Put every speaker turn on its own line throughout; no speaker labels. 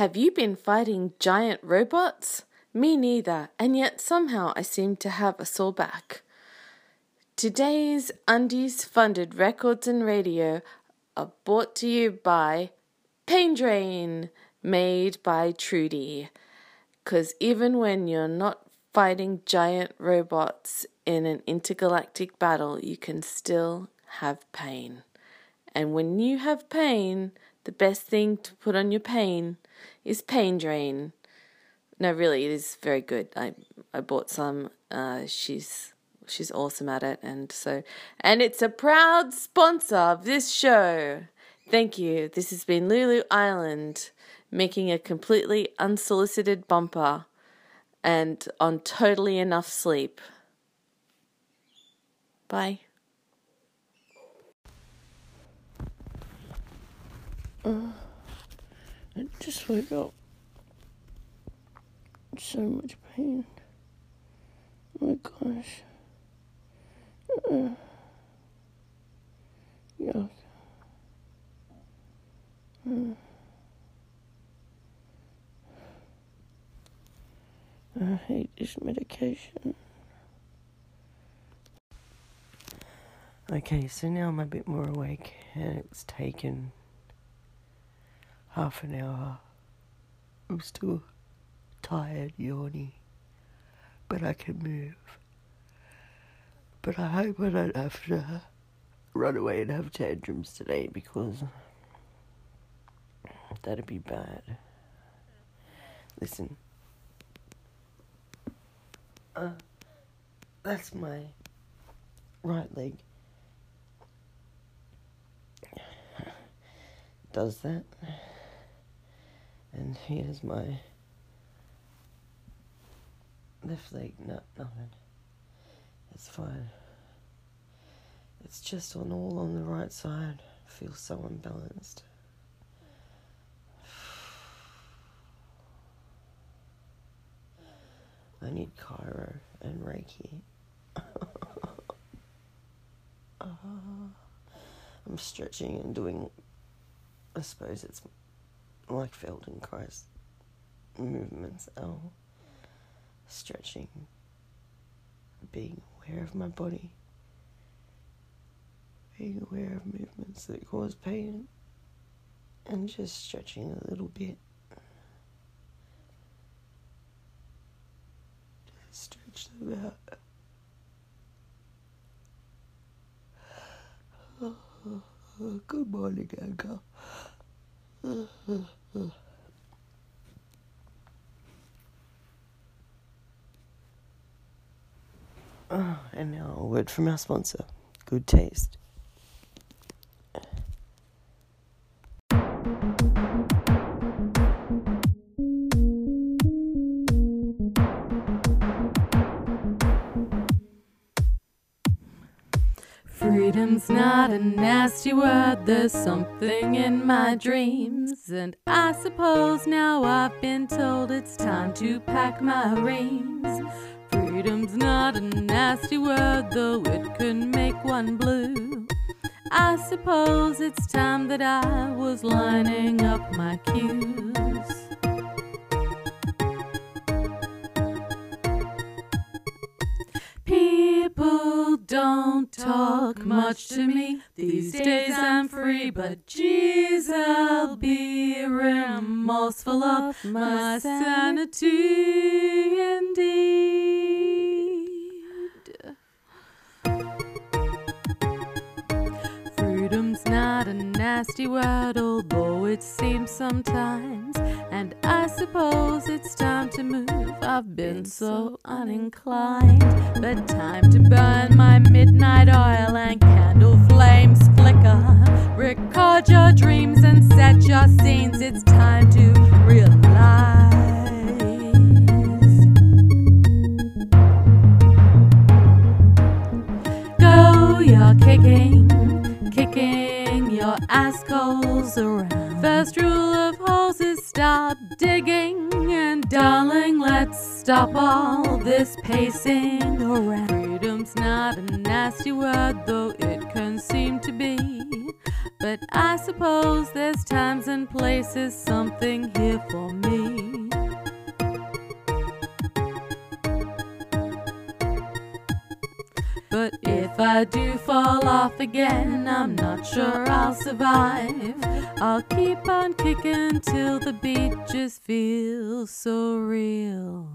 Have you been fighting giant robots? Me neither, and yet somehow I seem to have a sore back. Today's Undies funded records and radio are brought to you by Pain Drain, made by Trudy. Because even when you're not fighting giant robots in an intergalactic battle, you can still have pain. And when you have pain, the best thing to put on your pain is Pain Drain. No, really, it is very good. I I bought some. Uh, she's she's awesome at it, and so and it's a proud sponsor of this show. Thank you. This has been Lulu Island making a completely unsolicited bumper and on totally enough sleep. Bye.
Uh, I just woke up. So much pain. Oh my gosh. Uh, yuck. Uh, I hate this medication. Okay, so now I'm a bit more awake, and it's taken half an hour. I'm still tired, yawny, but I can move. But I hope I don't have to run away and have tantrums today because that'd be bad. Listen. Uh, that's my right leg. Does that. And here's my left leg. No, nothing. It's fine. It's just on all on the right side. Feels so unbalanced. I need chiro and Reiki. uh, I'm stretching and doing, I suppose it's like Feldenkrais movements. Oh, stretching, being aware of my body, being aware of movements that cause pain, and just stretching a little bit. stretch them out. Good morning, Oh, and now a word from our sponsor, Good Taste.
Freedom's not a nasty word, there's something in my dreams. And I suppose now I've been told it's time to pack my reins. Freedom's not a nasty word, though it can make one blue. I suppose it's time that I was lining up my cues. People don't talk much to me. These days I'm free, but geez, I'll be remorseful of my sanity nasty word, although it seems sometimes. And I suppose it's time to move. I've been so uninclined. But time to burn my midnight oil and candle flames flicker. Record your dreams and set your scenes. It's time to realize. Go, you're kicking, kicking your ass holes around. First rule of holes is stop digging, and darling, let's stop all this pacing around. Freedom's not a nasty word, though it can seem to be. But I suppose there's times and places something here for me. I do fall off again, I'm not sure I'll survive. I'll keep on kicking till the beat just feels so real.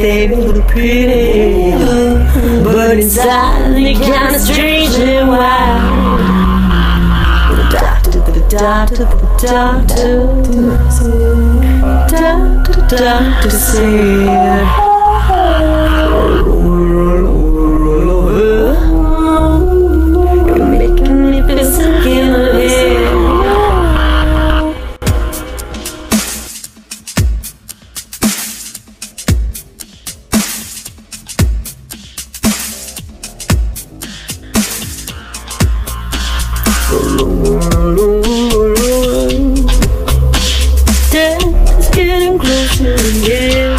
They look pretty, but inside they kinda strangely wild. The doctor, the doctor, the doctor, doctor, the doctor Death getting closer again.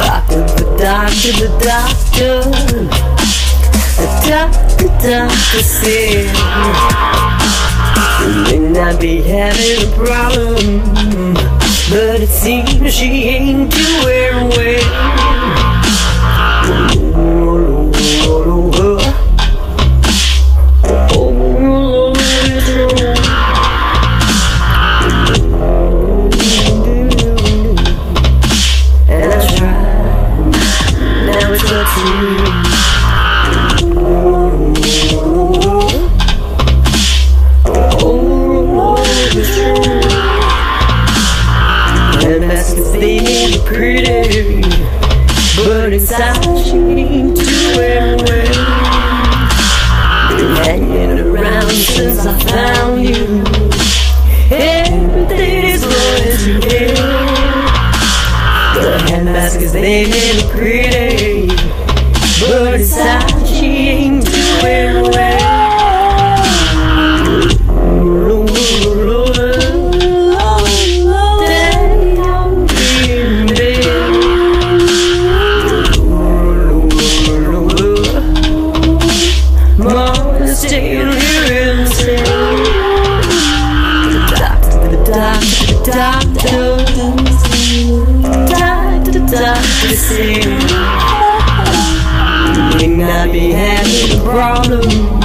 Doctor, the doctor, the doctor, the doctor, doctor said you may not be having a problem, but it seems she ain't doing well. And I tried, now it's you. Ain't doing Been hanging around since I found you Everything is. Going to and that's cause they may May not be having a problem